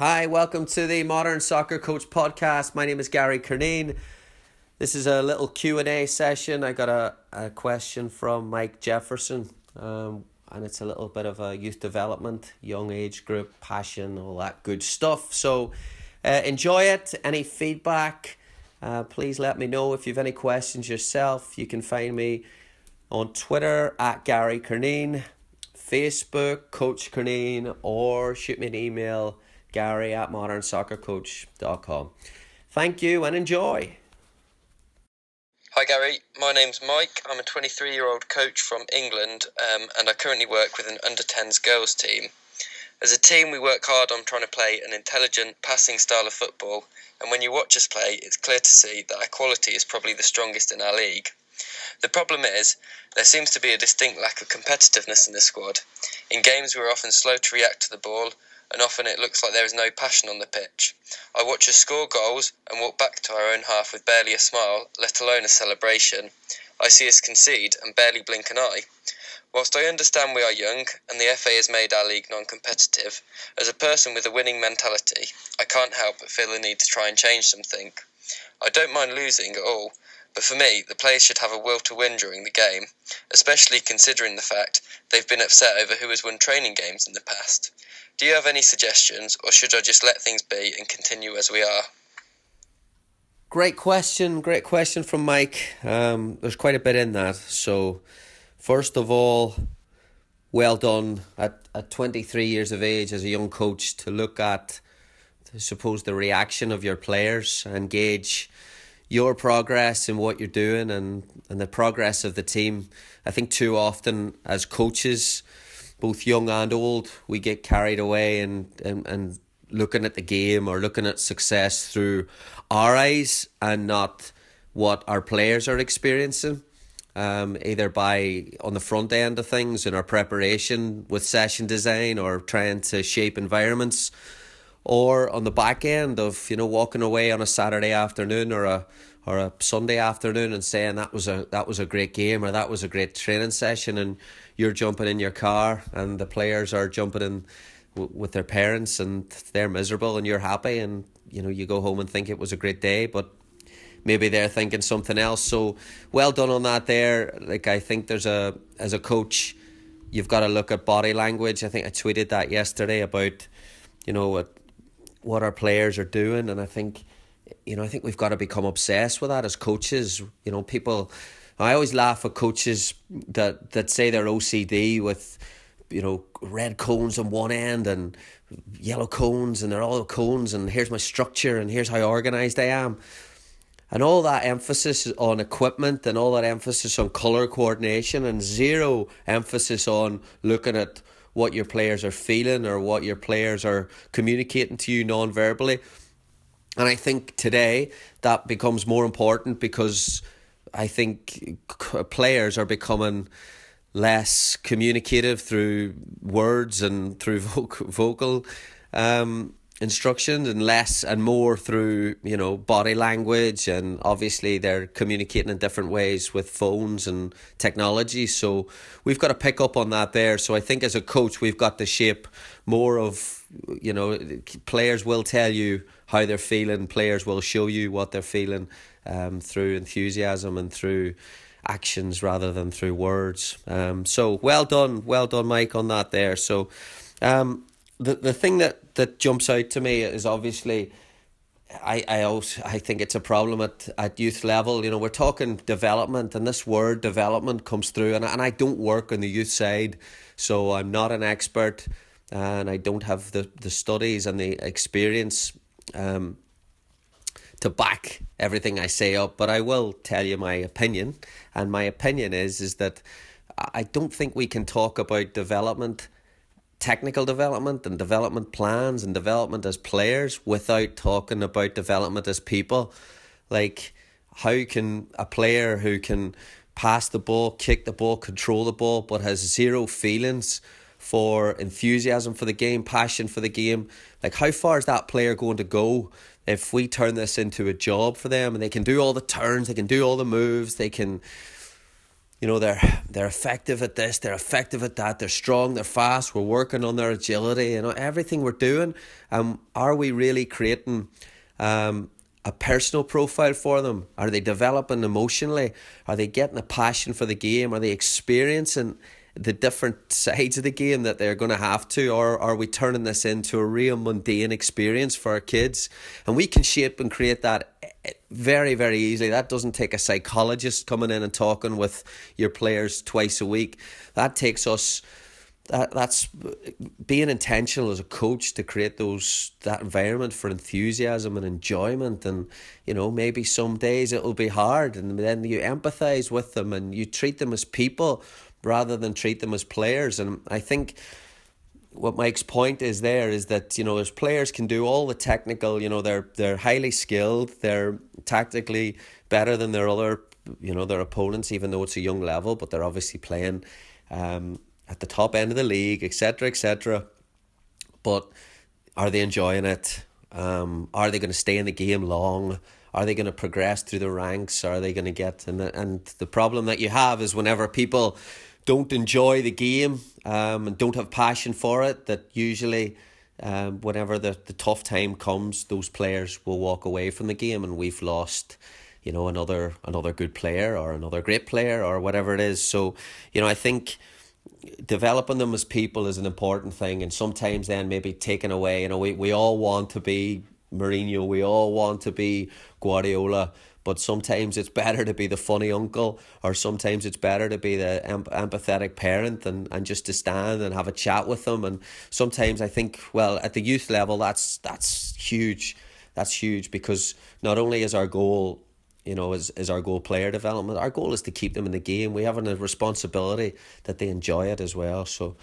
Hi, welcome to the Modern Soccer Coach podcast. My name is Gary Curneen. This is a little Q&A session. I got a, a question from Mike Jefferson, um, and it's a little bit of a youth development, young age group, passion, all that good stuff. So uh, enjoy it. Any feedback, uh, please let me know. If you have any questions yourself, you can find me on Twitter at Gary Curneen, Facebook, Coach Curneen, or shoot me an email, Gary at modernsoccercoach.com. Thank you and enjoy. Hi Gary, my name's Mike. I'm a 23 year old coach from England um, and I currently work with an under 10s girls team. As a team, we work hard on trying to play an intelligent passing style of football, and when you watch us play, it's clear to see that our quality is probably the strongest in our league. The problem is, there seems to be a distinct lack of competitiveness in the squad. In games, we're often slow to react to the ball, and often it looks like there is no passion on the pitch. I watch us score goals and walk back to our own half with barely a smile, let alone a celebration. I see us concede and barely blink an eye. Whilst I understand we are young and the FA has made our league non competitive, as a person with a winning mentality, I can't help but feel the need to try and change something. I don't mind losing at all, but for me, the players should have a will to win during the game, especially considering the fact they've been upset over who has won training games in the past. Do you have any suggestions, or should I just let things be and continue as we are? Great question, great question from Mike. Um, there's quite a bit in that. So, first of all, well done at, at 23 years of age as a young coach to look at, I suppose, the reaction of your players and gauge your progress and what you're doing and, and the progress of the team. I think too often as coaches, both young and old, we get carried away and, and, and looking at the game or looking at success through our eyes and not what our players are experiencing. Um, either by on the front end of things in our preparation with session design or trying to shape environments, or on the back end of you know walking away on a Saturday afternoon or a or a Sunday afternoon and saying that was a that was a great game or that was a great training session and you're jumping in your car and the players are jumping in w- with their parents and they're miserable and you're happy and you know you go home and think it was a great day but maybe they're thinking something else. So well done on that there. Like I think there's a as a coach you've got to look at body language. I think I tweeted that yesterday about you know what what our players are doing and I think you know I think we've got to become obsessed with that as coaches. You know people I always laugh at coaches that that say they're OCD with you know red cones on one end and yellow cones and they're all cones and here's my structure and here's how organized I am. And all that emphasis on equipment and all that emphasis on color coordination and zero emphasis on looking at what your players are feeling or what your players are communicating to you non-verbally. And I think today that becomes more important because I think players are becoming less communicative through words and through vocal, vocal um, instructions and less and more through you know body language. And obviously they're communicating in different ways with phones and technology. So we've got to pick up on that there. So I think as a coach we've got to shape more of you know players will tell you how they're feeling. Players will show you what they're feeling um, through enthusiasm and through actions rather than through words. Um, so well done well done Mike on that there. So um, the the thing that, that jumps out to me is obviously I, I also I think it's a problem at, at youth level. You know, we're talking development and this word development comes through and, and I don't work on the youth side, so I'm not an expert and I don't have the, the studies and the experience um, to back everything I say up, but I will tell you my opinion. And my opinion is is that I don't think we can talk about development technical development and development plans and development as players without talking about development as people. Like, how can a player who can pass the ball, kick the ball, control the ball, but has zero feelings for enthusiasm for the game, passion for the game, like how far is that player going to go if we turn this into a job for them and they can do all the turns, they can do all the moves, they can you know they're they're effective at this they're effective at that they're strong they're fast we're working on their agility you know everything we're doing. Um are we really creating um a personal profile for them? Are they developing emotionally? Are they getting a passion for the game? Are they experiencing the different sides of the game that they're going to have to, or are we turning this into a real mundane experience for our kids? And we can shape and create that eh, very, very easily. That doesn't take a psychologist coming in and talking with your players twice a week. That takes us. That, that's being intentional as a coach to create those that environment for enthusiasm and enjoyment and you know maybe some days it'll be hard and then you empathize with them and you treat them as people rather than treat them as players. And I think what Mike's point is there is that you know as players can do all the technical, you know they're they're highly skilled, they're tactically better than their other you know their opponents, even though it's a young level, but they're obviously playing um, at the top end of the league, etc. etc. But are they enjoying it? Um, are they going to stay in the game long? Are they going to progress through the ranks? Are they going to get and and the problem that you have is whenever people don't enjoy the game um, and don't have passion for it, that usually um, whenever the, the tough time comes, those players will walk away from the game and we've lost you know another another good player or another great player or whatever it is. So you know i think developing them as people is an important thing and sometimes then maybe taking away. You know we, we all want to be Mourinho we all want to be Guardiola but sometimes it's better to be the funny uncle or sometimes it's better to be the em- empathetic parent and, and just to stand and have a chat with them. And sometimes I think well at the youth level that's that's huge. That's huge because not only is our goal you know is, is our goal player development our goal is to keep them in the game. We have a responsibility that they enjoy it as well. So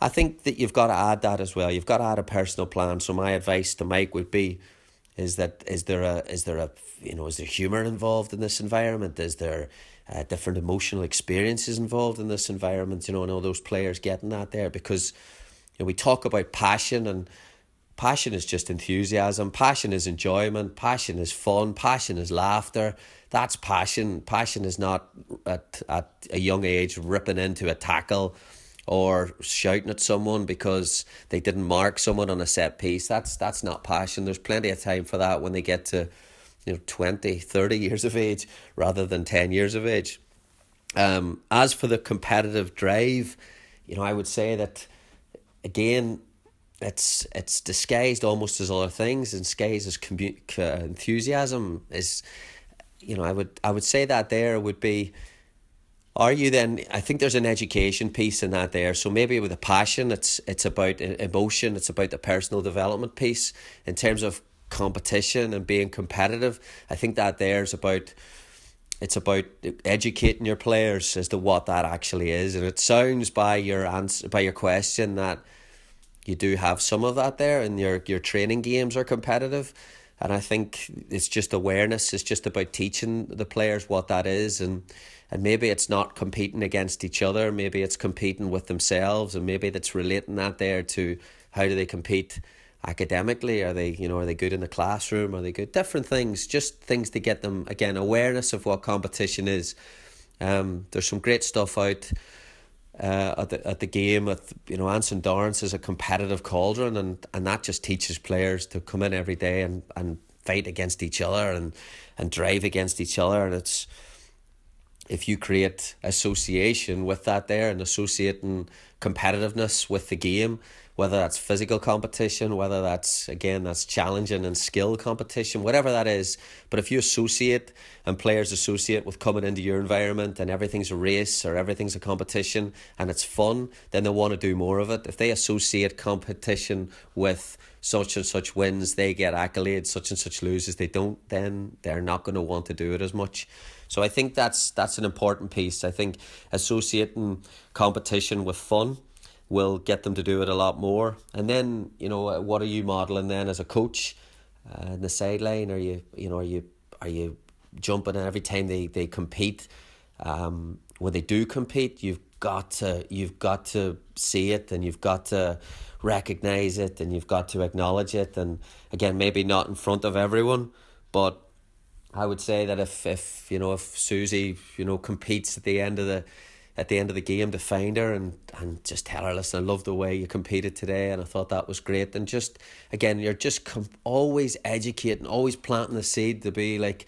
I think that you've got to add that as well. You've got to add a personal plan. So my advice to Mike would be is that is there a is there a you know is there humor involved in this environment? Is there uh, different emotional experiences involved in this environment? You know, and all those players getting that there because you know, we talk about passion and passion is just enthusiasm. Passion is enjoyment. Passion is fun. Passion is laughter. That's passion. Passion is not at at a young age ripping into a tackle or shouting at someone because they didn't mark someone on a set piece. That's that's not passion. There's plenty of time for that when they get to you know 20, 30 years of age rather than 10 years of age. Um, as for the competitive drive, you know, I would say that again, it's it's disguised almost as other things, and disguised as commu- enthusiasm is, you know, I would I would say that there would be are you then? I think there's an education piece in that there. So maybe with a passion, it's it's about emotion. It's about the personal development piece in terms of competition and being competitive. I think that there's about it's about educating your players as to what that actually is. And it sounds by your answer by your question that you do have some of that there, and your your training games are competitive. And I think it's just awareness. It's just about teaching the players what that is. And and maybe it's not competing against each other. Maybe it's competing with themselves. And maybe that's relating that there to how do they compete academically? Are they you know are they good in the classroom? Are they good? Different things. Just things to get them again awareness of what competition is. Um there's some great stuff out uh, at the at the game at you know Anson Dorrance is a competitive cauldron and and that just teaches players to come in every day and and fight against each other and and drive against each other. And it's if you create association with that there and associating competitiveness with the game, whether that's physical competition, whether that's again that's challenging and skill competition, whatever that is. But if you associate and players associate with coming into your environment and everything's a race or everything's a competition and it's fun, then they want to do more of it. If they associate competition with such and such wins, they get accolades, such and such loses, they don't, then they're not going to want to do it as much. So I think that's that's an important piece. I think associating competition with fun will get them to do it a lot more. And then, you know, what are you modeling then as a coach uh, in the sideline? Are you, you know, are you are you jumping and every time they they compete? Um, when they do compete, you've got to you've got to see it and you've got to recognize it and you've got to acknowledge it. And again, maybe not in front of everyone, but I would say that if if you know if Susie you know competes at the end of the at the end of the game to find her and, and just tell her, listen, I love the way you competed today, and I thought that was great. And just again, you're just com- always educating, always planting the seed to be like,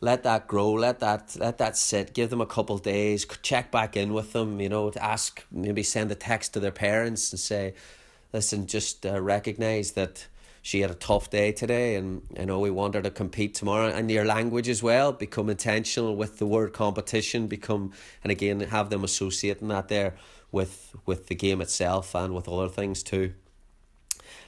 let that grow, let that let that sit, give them a couple days, check back in with them, you know, to ask, maybe send a text to their parents and say, listen, just uh, recognize that she had a tough day today and I know we want her to compete tomorrow. And your language as well become intentional with the word competition become and again have them associating that there with with the game itself and with other things too.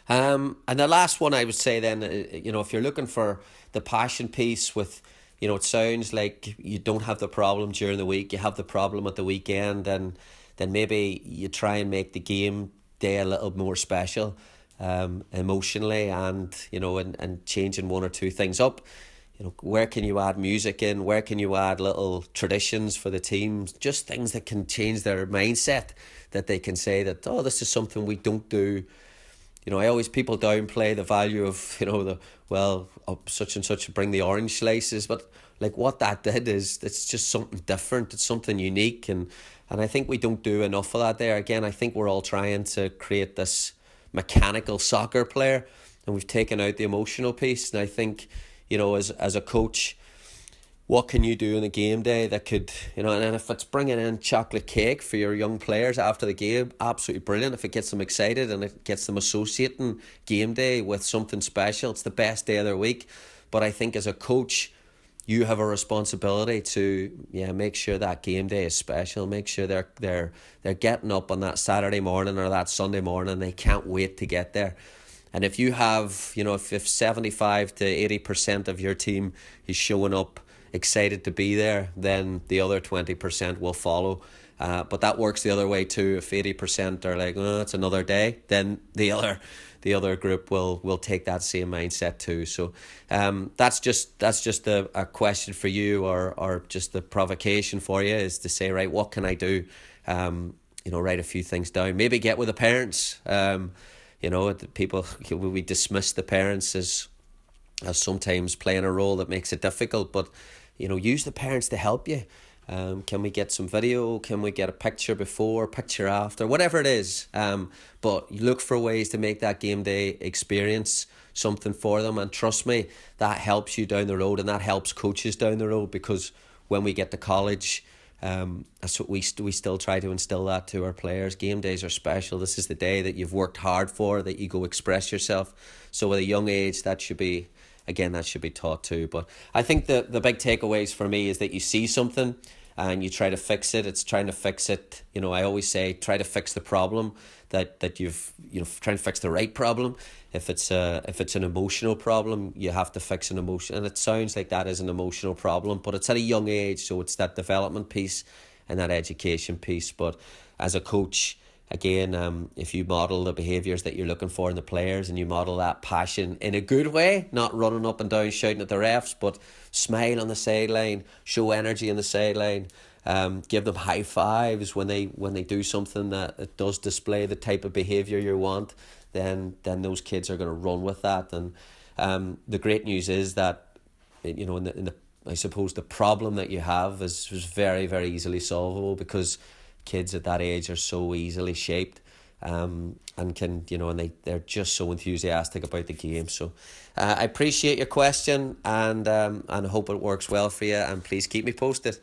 Um and the last one i would say then uh, you know if you're looking for the passion piece with you know it sounds like you don't have the problem during the week you have the problem at the weekend and then maybe you try and make the game day a little more special um, emotionally and you know and, and changing one or two things up. You know where can you add music in? Where can you add little traditions for the teams just things that can change their mindset that they can say that oh this is something we don't do. You know i always people downplay the value of you know the well of such and such bring the orange slices. But like what that did is it's just something different. It's something unique and and i think we don't do enough of that there. Again i think we're all trying to create this mechanical soccer player, and we've taken out the emotional piece. And I think, you know, as as a coach, what can you do in a game day that could, you know, and if it's bringing in chocolate cake for your young players after the game, absolutely brilliant. If it gets them excited and it gets them associating game day with something special, it's the best day of their week. But I think as a coach, you have a responsibility to yeah make sure that game day is special. Make sure they're they're they're getting up on that Saturday morning or that Sunday morning. They can't wait to get there. And if you have you know if, if 75 to 80% of your team is showing up excited to be there then the other 20% will follow. Uh, but that works the other way too. If 80% are like oh it's another day then the other the other group will will take that same mindset too. So um, that's just that's just a, a question for you or or just the provocation for you is to say right what can I do, um, you know write a few things down maybe get with the parents. Um, you know the people we dismiss the parents as as sometimes playing a role that makes it difficult, but you know use the parents to help you. Um, can we get some video? Can we get a picture before, picture after, whatever it is? Um, but look for ways to make that game day experience something for them, and trust me, that helps you down the road, and that helps coaches down the road because when we get to college, um, that's what we st- we still try to instill that to our players. Game days are special. This is the day that you've worked hard for, that you go express yourself. So at a young age, that should be again that should be taught too. But I think the the big takeaways for me is that you see something and you try to fix it. It's trying to fix it. You know, I always say try to fix the problem that that you've you know trying to fix the right problem. If it's a if it's an emotional problem, you have to fix an emotion, and it sounds like that is an emotional problem, but it's at a young age, so it's that development piece and that education piece. But as a coach, again, um, if you model the behaviours that you're looking for in the players and you model that passion in a good way, not running up and down shouting at the refs, but smile on the sideline, show energy on the sideline, um, give them high fives when they when they do something that does display the type of behaviour you want, then then those kids are going to run with that. And um, the great news is that you know in the in the I suppose the problem that you have is, is very very easily solvable because kids at that age are so easily shaped um, and can you know and they, they're just so enthusiastic about the game. So uh, I appreciate your question and um, and hope it works well for you and please keep me posted.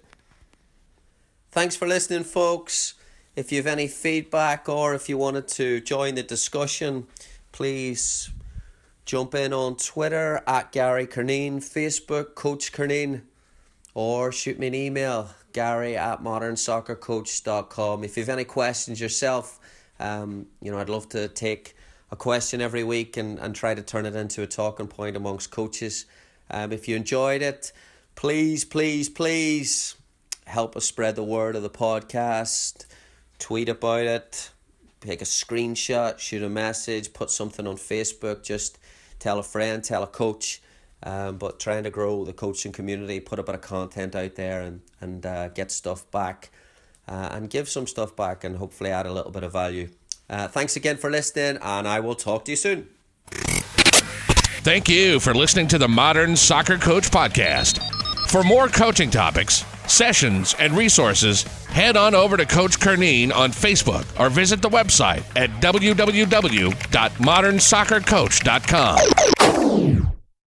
Thanks for listening folks. If you have any feedback or if you wanted to join the discussion please jump in on Twitter at Gary Curneen Facebook Coach Curneen or shoot me an email gary at modernsoccercoach.com. If you have any questions yourself, um, you know, I'd love to take a question every week and, and try to turn it into a talking point amongst coaches. Um, if you enjoyed it, please, please, please help us spread the word of the podcast, tweet about it, take a screenshot, shoot a message, put something on Facebook, just tell a friend, tell a coach. Um, but trying to grow the coaching community, put a bit of content out there and, and uh, get stuff back uh, and give some stuff back and hopefully add a little bit of value. Uh, thanks again for listening, and I will talk to you soon. Thank you for listening to the Modern Soccer Coach Podcast. For more coaching topics, sessions, and resources, head on over to Coach Curneen on Facebook or visit the website at www.modernsoccercoach.com.